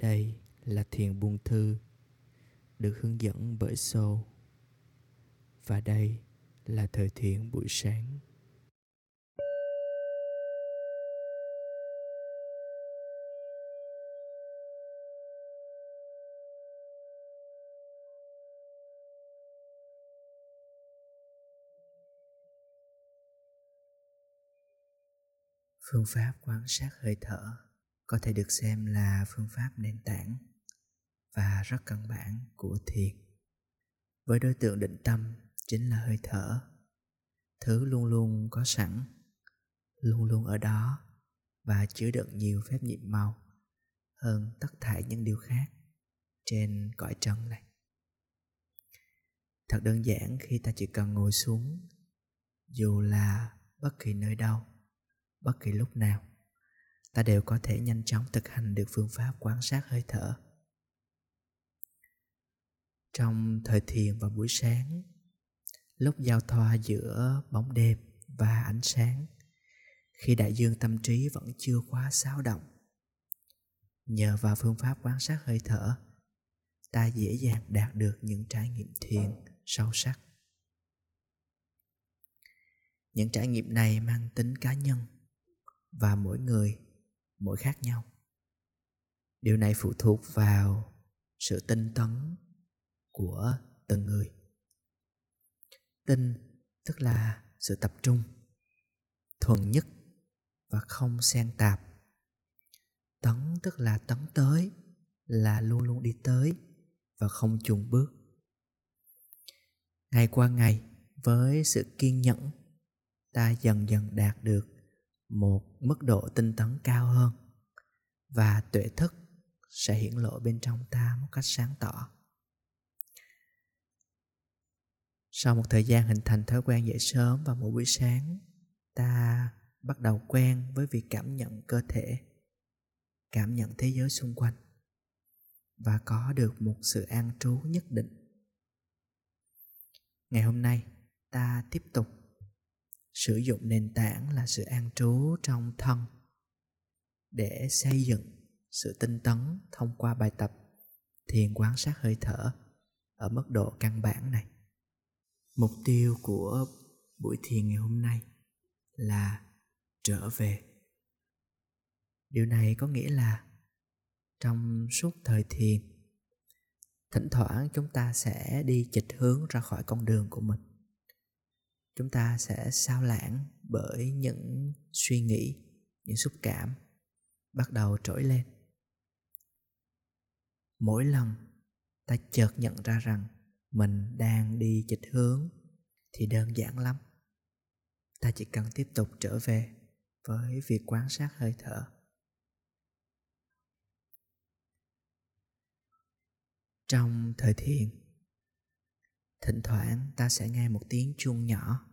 Đây là thiền buông thư được hướng dẫn bởi Soul. Và đây là thời thiền buổi sáng. Phương pháp quan sát hơi thở có thể được xem là phương pháp nền tảng và rất căn bản của thiền. Với đối tượng định tâm chính là hơi thở. Thứ luôn luôn có sẵn, luôn luôn ở đó và chứa đựng nhiều phép nhiệm màu hơn tất thảy những điều khác trên cõi trần này. Thật đơn giản khi ta chỉ cần ngồi xuống, dù là bất kỳ nơi đâu, bất kỳ lúc nào ta đều có thể nhanh chóng thực hành được phương pháp quan sát hơi thở. Trong thời thiền vào buổi sáng, lúc giao thoa giữa bóng đêm và ánh sáng, khi đại dương tâm trí vẫn chưa quá xáo động, nhờ vào phương pháp quan sát hơi thở, ta dễ dàng đạt được những trải nghiệm thiền sâu sắc. Những trải nghiệm này mang tính cá nhân và mỗi người mỗi khác nhau. Điều này phụ thuộc vào sự tinh tấn của từng người. Tinh tức là sự tập trung, thuần nhất và không xen tạp. Tấn tức là tấn tới, là luôn luôn đi tới và không chùn bước. Ngày qua ngày, với sự kiên nhẫn, ta dần dần đạt được một mức độ tinh tấn cao hơn và tuệ thức sẽ hiển lộ bên trong ta một cách sáng tỏ. Sau một thời gian hình thành thói quen dậy sớm vào mỗi buổi sáng, ta bắt đầu quen với việc cảm nhận cơ thể, cảm nhận thế giới xung quanh và có được một sự an trú nhất định. Ngày hôm nay, ta tiếp tục sử dụng nền tảng là sự an trú trong thân để xây dựng sự tinh tấn thông qua bài tập thiền quan sát hơi thở ở mức độ căn bản này. Mục tiêu của buổi thiền ngày hôm nay là trở về. Điều này có nghĩa là trong suốt thời thiền, thỉnh thoảng chúng ta sẽ đi chịch hướng ra khỏi con đường của mình chúng ta sẽ sao lãng bởi những suy nghĩ, những xúc cảm bắt đầu trỗi lên. Mỗi lần ta chợt nhận ra rằng mình đang đi chịch hướng thì đơn giản lắm. Ta chỉ cần tiếp tục trở về với việc quan sát hơi thở. Trong thời thiền thỉnh thoảng ta sẽ nghe một tiếng chuông nhỏ.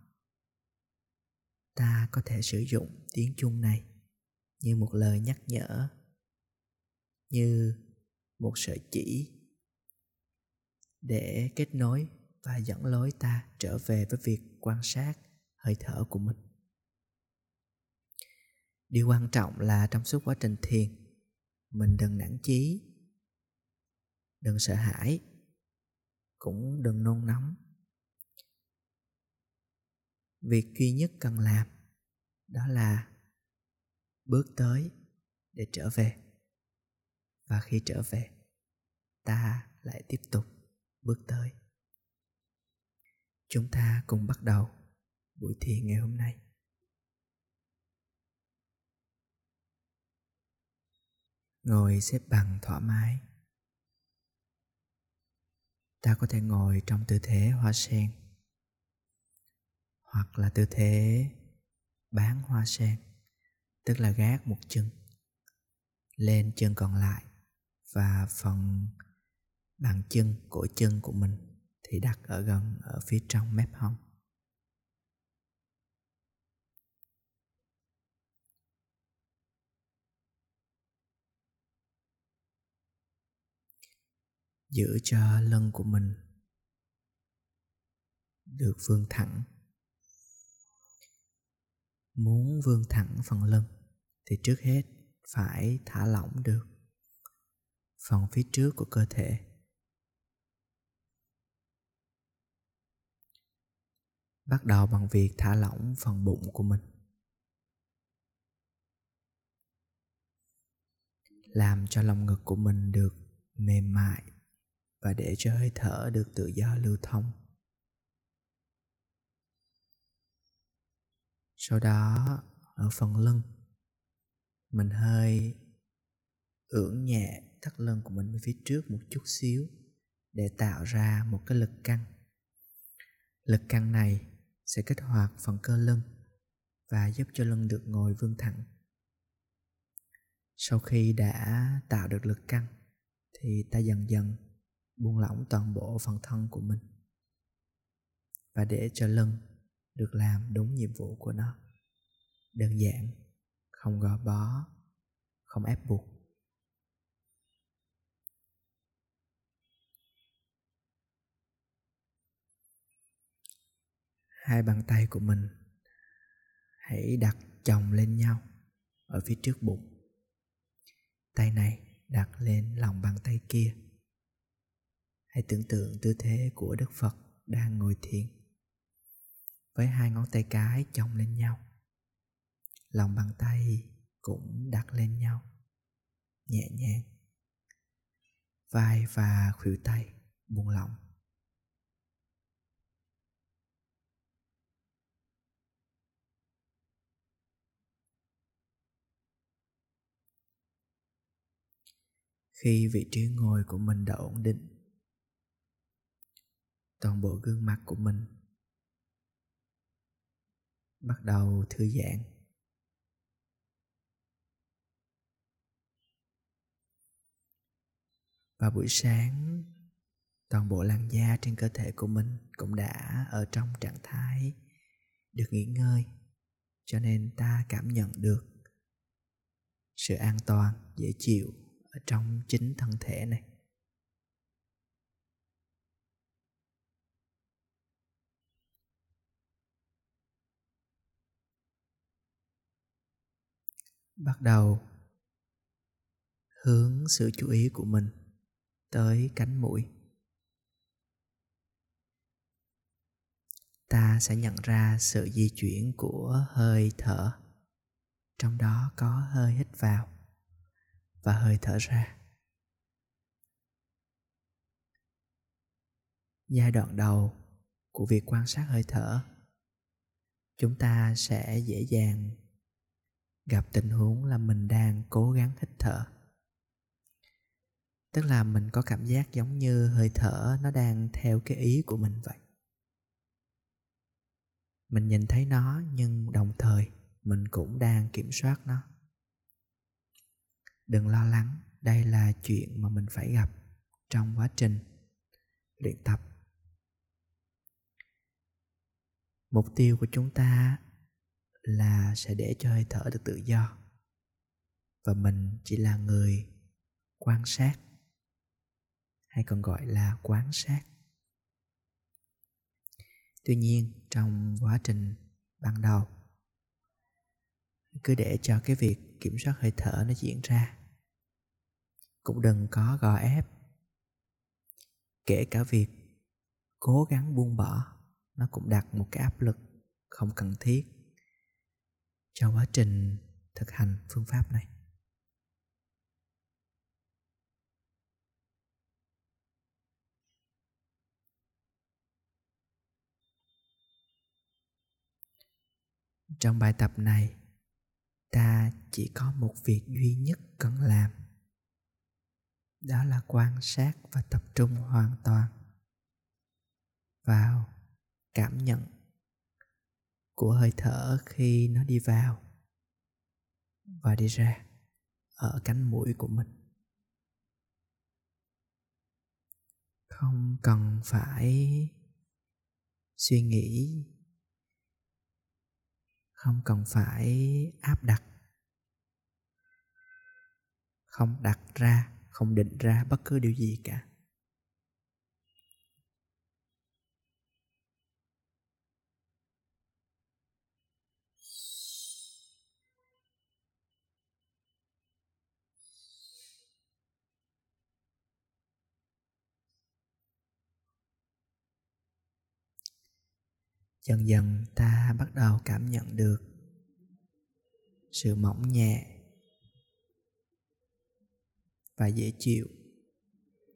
Ta có thể sử dụng tiếng chuông này như một lời nhắc nhở, như một sợi chỉ để kết nối và dẫn lối ta trở về với việc quan sát hơi thở của mình. Điều quan trọng là trong suốt quá trình thiền, mình đừng nản chí, đừng sợ hãi cũng đừng nôn nóng. Việc duy nhất cần làm đó là bước tới để trở về. Và khi trở về, ta lại tiếp tục bước tới. Chúng ta cùng bắt đầu buổi thiền ngày hôm nay. Ngồi xếp bằng thoải mái ta có thể ngồi trong tư thế hoa sen, hoặc là tư thế bán hoa sen, tức là gác một chân lên chân còn lại và phần bàn chân, cổ chân của mình thì đặt ở gần, ở phía trong mép hông. Giữ cho lưng của mình được vươn thẳng. Muốn vươn thẳng phần lưng thì trước hết phải thả lỏng được phần phía trước của cơ thể. Bắt đầu bằng việc thả lỏng phần bụng của mình. Làm cho lòng ngực của mình được mềm mại và để cho hơi thở được tự do lưu thông. Sau đó, ở phần lưng, mình hơi ưỡn nhẹ thắt lưng của mình về phía trước một chút xíu để tạo ra một cái lực căng. Lực căng này sẽ kích hoạt phần cơ lưng và giúp cho lưng được ngồi vươn thẳng. Sau khi đã tạo được lực căng, thì ta dần dần buông lỏng toàn bộ phần thân của mình và để cho lưng được làm đúng nhiệm vụ của nó. Đơn giản, không gò bó, không ép buộc. Hai bàn tay của mình hãy đặt chồng lên nhau ở phía trước bụng. Tay này đặt lên lòng bàn tay kia hãy tưởng tượng tư thế của đức phật đang ngồi thiền, với hai ngón tay cái chồng lên nhau. Lòng bàn tay cũng đặt lên nhau, nhẹ nhàng. Vai và khuỷu tay buông lỏng. Khi vị trí ngồi của mình đã ổn định toàn bộ gương mặt của mình. Bắt đầu thư giãn. Và buổi sáng, toàn bộ làn da trên cơ thể của mình cũng đã ở trong trạng thái được nghỉ ngơi, cho nên ta cảm nhận được sự an toàn, dễ chịu ở trong chính thân thể này. Bắt đầu hướng sự chú ý của mình tới cánh mũi. Ta sẽ nhận ra sự di chuyển của hơi thở. Trong đó có hơi hít vào và hơi thở ra. Giai đoạn đầu của việc quan sát hơi thở, chúng ta sẽ dễ dàng gặp tình huống là mình đang cố gắng hít thở. Tức là mình có cảm giác giống như hơi thở nó đang theo cái ý của mình vậy. Mình nhìn thấy nó, nhưng đồng thời mình cũng đang kiểm soát nó. Đừng lo lắng, đây là chuyện mà mình phải gặp trong quá trình luyện tập. Mục tiêu của chúng ta là sẽ để cho hơi thở được tự do. Và mình chỉ là người quan sát, hay còn gọi là quán sát. Tuy nhiên, trong quá trình ban đầu, cứ để cho cái việc kiểm soát hơi thở nó diễn ra. Cũng đừng có gò ép, kể cả việc cố gắng buông bỏ, nó cũng đặt một cái áp lực không cần thiết trong quá trình thực hành phương pháp này. Trong bài tập này, ta chỉ có một việc duy nhất cần làm. Đó là quan sát và tập trung hoàn toàn vào cảm nhận của hơi thở khi nó đi vào và đi ra ở cánh mũi của mình. Không cần phải suy nghĩ, không cần phải áp đặt, không đặt ra, không định ra bất cứ điều gì cả. Dần dần ta bắt đầu cảm nhận được sự mỏng nhẹ và dễ chịu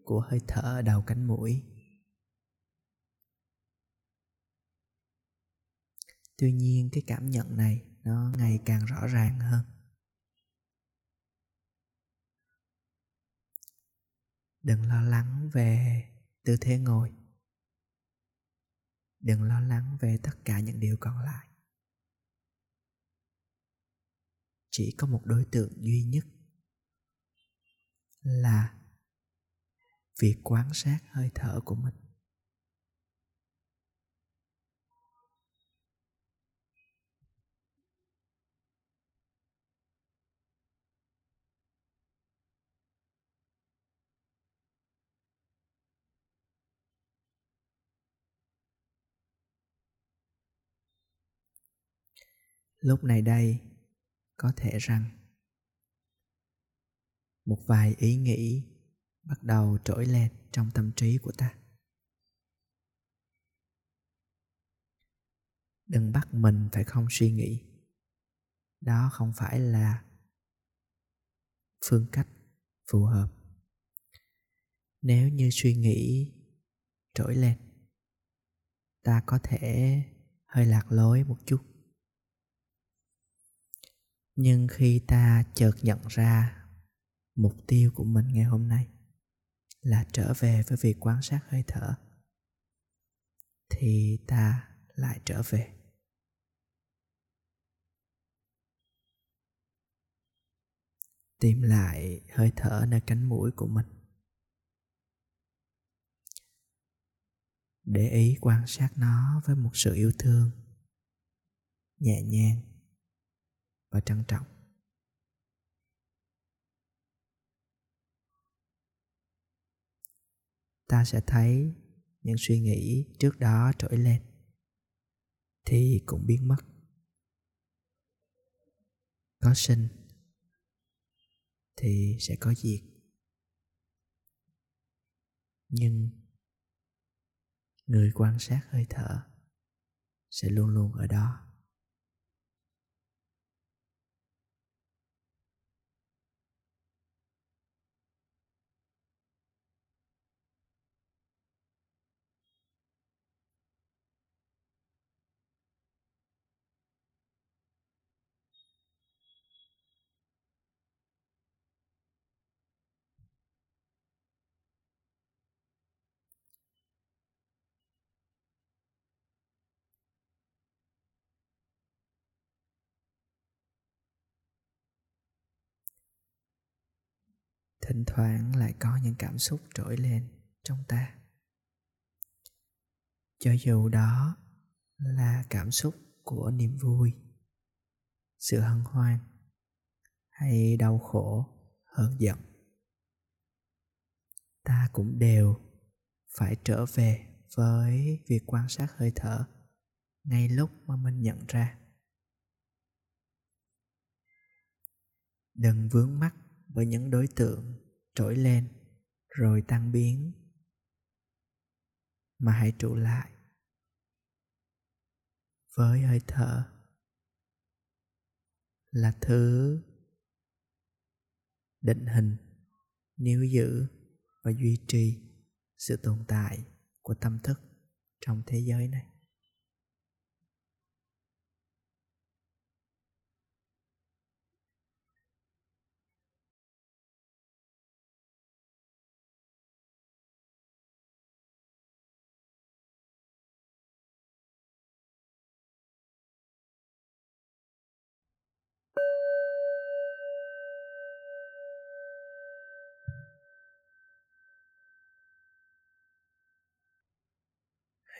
của hơi thở ở đầu cánh mũi. Tuy nhiên, cái cảm nhận này nó ngày càng rõ ràng hơn. Đừng lo lắng về tư thế ngồi đừng lo lắng về tất cả những điều còn lại. Chỉ có một đối tượng duy nhất là việc quan sát hơi thở của mình. Lúc này đây, có thể rằng một vài ý nghĩ bắt đầu trỗi lên trong tâm trí của ta. Đừng bắt mình phải không suy nghĩ. Đó không phải là phương cách phù hợp. Nếu như suy nghĩ trỗi lên, ta có thể hơi lạc lối một chút nhưng khi ta chợt nhận ra mục tiêu của mình ngày hôm nay là trở về với việc quan sát hơi thở, thì ta lại trở về. Tìm lại hơi thở nơi cánh mũi của mình. Để ý quan sát nó với một sự yêu thương nhẹ nhàng và trân trọng. Ta sẽ thấy những suy nghĩ trước đó trỗi lên, thì cũng biến mất. Có sinh thì sẽ có diệt. Nhưng người quan sát hơi thở sẽ luôn luôn ở đó. Thỉnh thoảng lại có những cảm xúc trỗi lên trong ta. Cho dù đó là cảm xúc của niềm vui, sự hân hoan hay đau khổ, hờn giận, ta cũng đều phải trở về với việc quan sát hơi thở ngay lúc mà mình nhận ra. Đừng vướng mắc với những đối tượng trỗi lên rồi tan biến. Mà hãy trụ lại với hơi thở là thứ định hình, níu giữ và duy trì sự tồn tại của tâm thức trong thế giới này.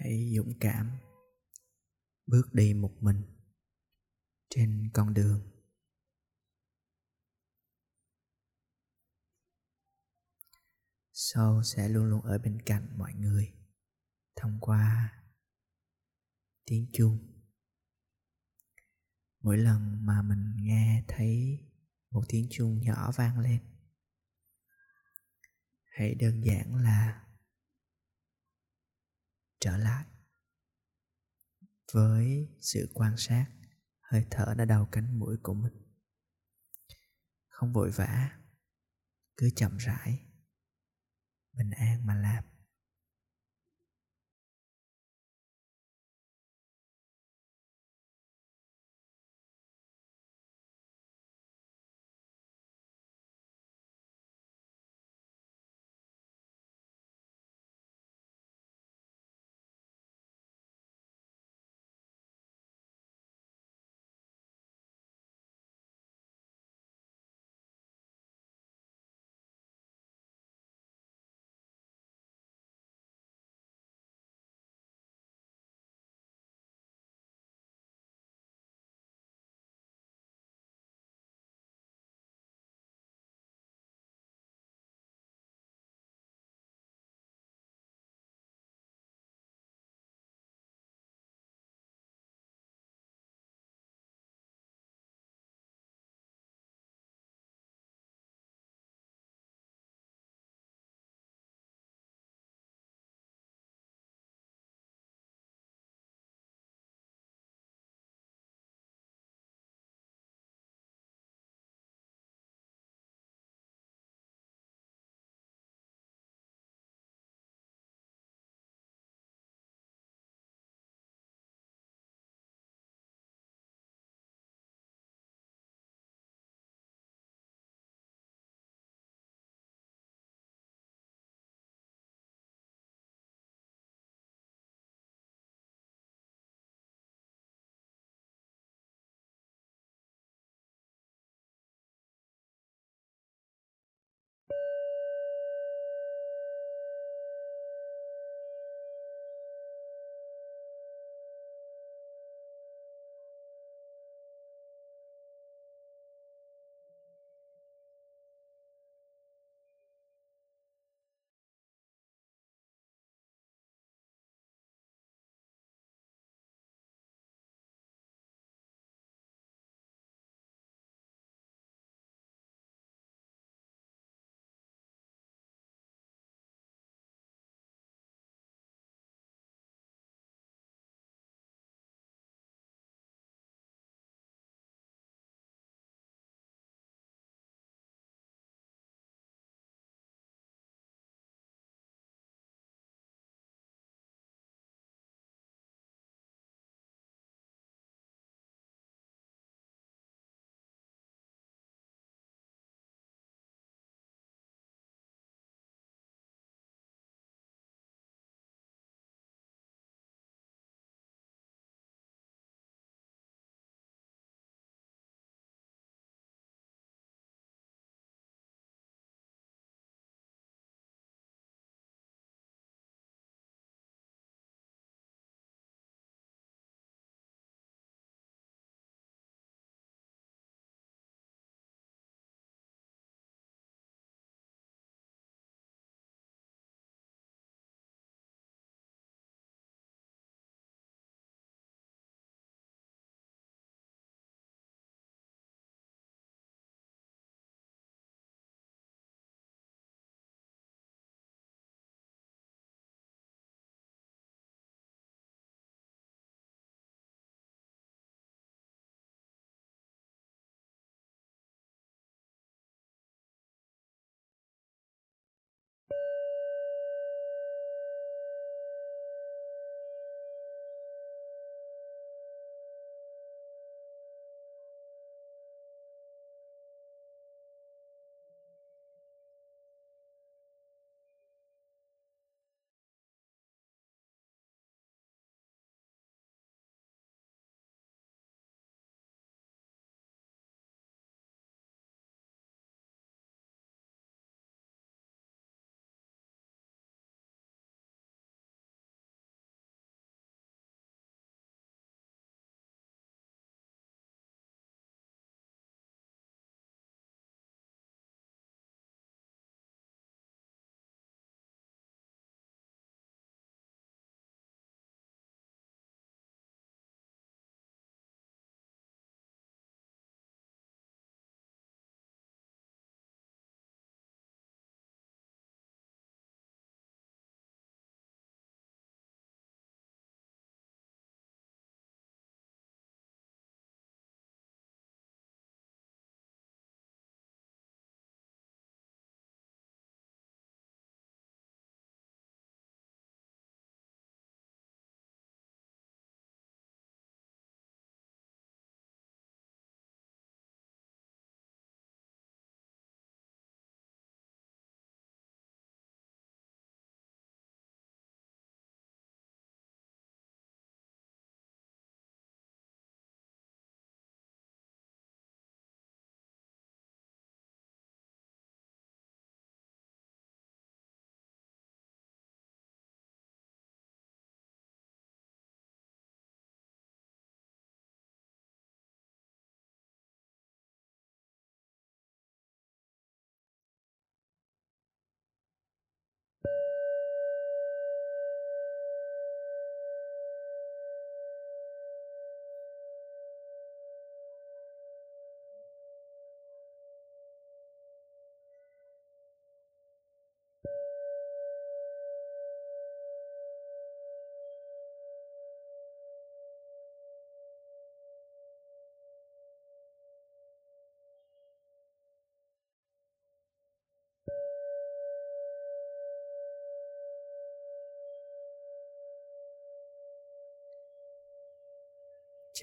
Hãy dũng cảm bước đi một mình trên con đường sau sẽ luôn luôn ở bên cạnh mọi người thông qua tiếng chuông. Mỗi lần mà mình nghe thấy một tiếng chuông nhỏ vang lên, hãy đơn giản là trở lại. Với sự quan sát, hơi thở ở đầu cánh mũi của mình. Không vội vã, cứ chậm rãi, bình an mà làm.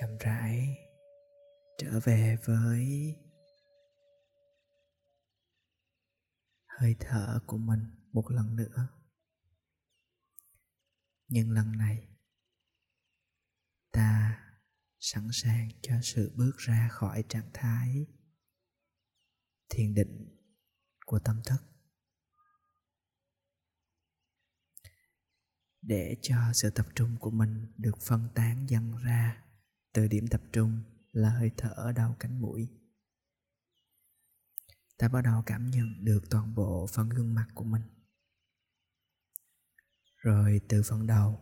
Chậm rãi trở về với hơi thở của mình một lần nữa. Nhưng lần này, ta sẵn sàng cho sự bước ra khỏi trạng thái thiền định của tâm thức. Để cho sự tập trung của mình được phân tán dần ra từ điểm tập trung là hơi thở ở đầu cánh mũi. Ta bắt đầu cảm nhận được toàn bộ phần gương mặt của mình. Rồi từ phần đầu,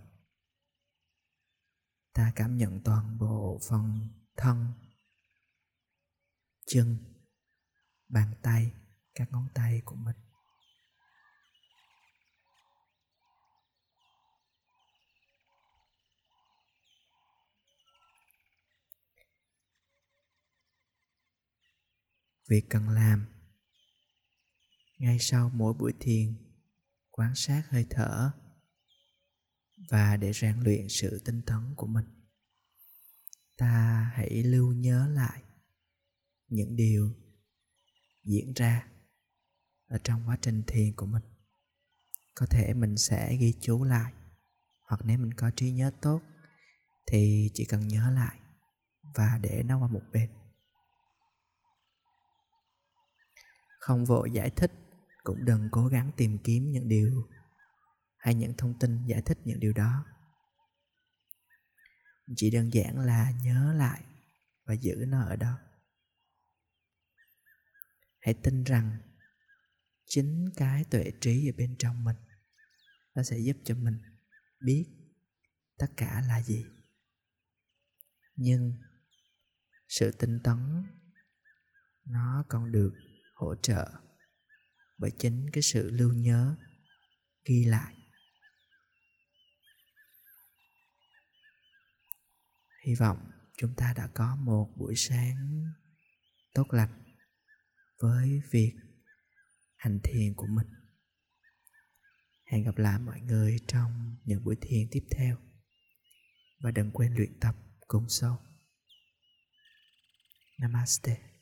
ta cảm nhận toàn bộ phần thân, chân, bàn tay, các ngón tay của mình. Việc cần làm. Ngay sau mỗi buổi thiền, quan sát hơi thở và để rèn luyện sự tinh tấn của mình, ta hãy lưu nhớ lại những điều diễn ra ở trong quá trình thiền của mình. Có thể mình sẽ ghi chú lại, hoặc nếu mình có trí nhớ tốt thì chỉ cần nhớ lại và để nó qua một bên. Không vội giải thích, cũng đừng cố gắng tìm kiếm những điều hay những thông tin giải thích những điều đó. Chỉ đơn giản là nhớ lại và giữ nó ở đó. Hãy tin rằng chính cái tuệ trí ở bên trong mình, nó sẽ giúp cho mình biết tất cả là gì. Nhưng sự tinh tấn nó còn được hỗ trợ bởi chính cái sự lưu nhớ, ghi lại. Hy vọng chúng ta đã có một buổi sáng tốt lành với việc hành thiền của mình. Hẹn gặp lại mọi người trong những buổi thiền tiếp theo. Và đừng quên luyện tập cùng sâu. Namaste.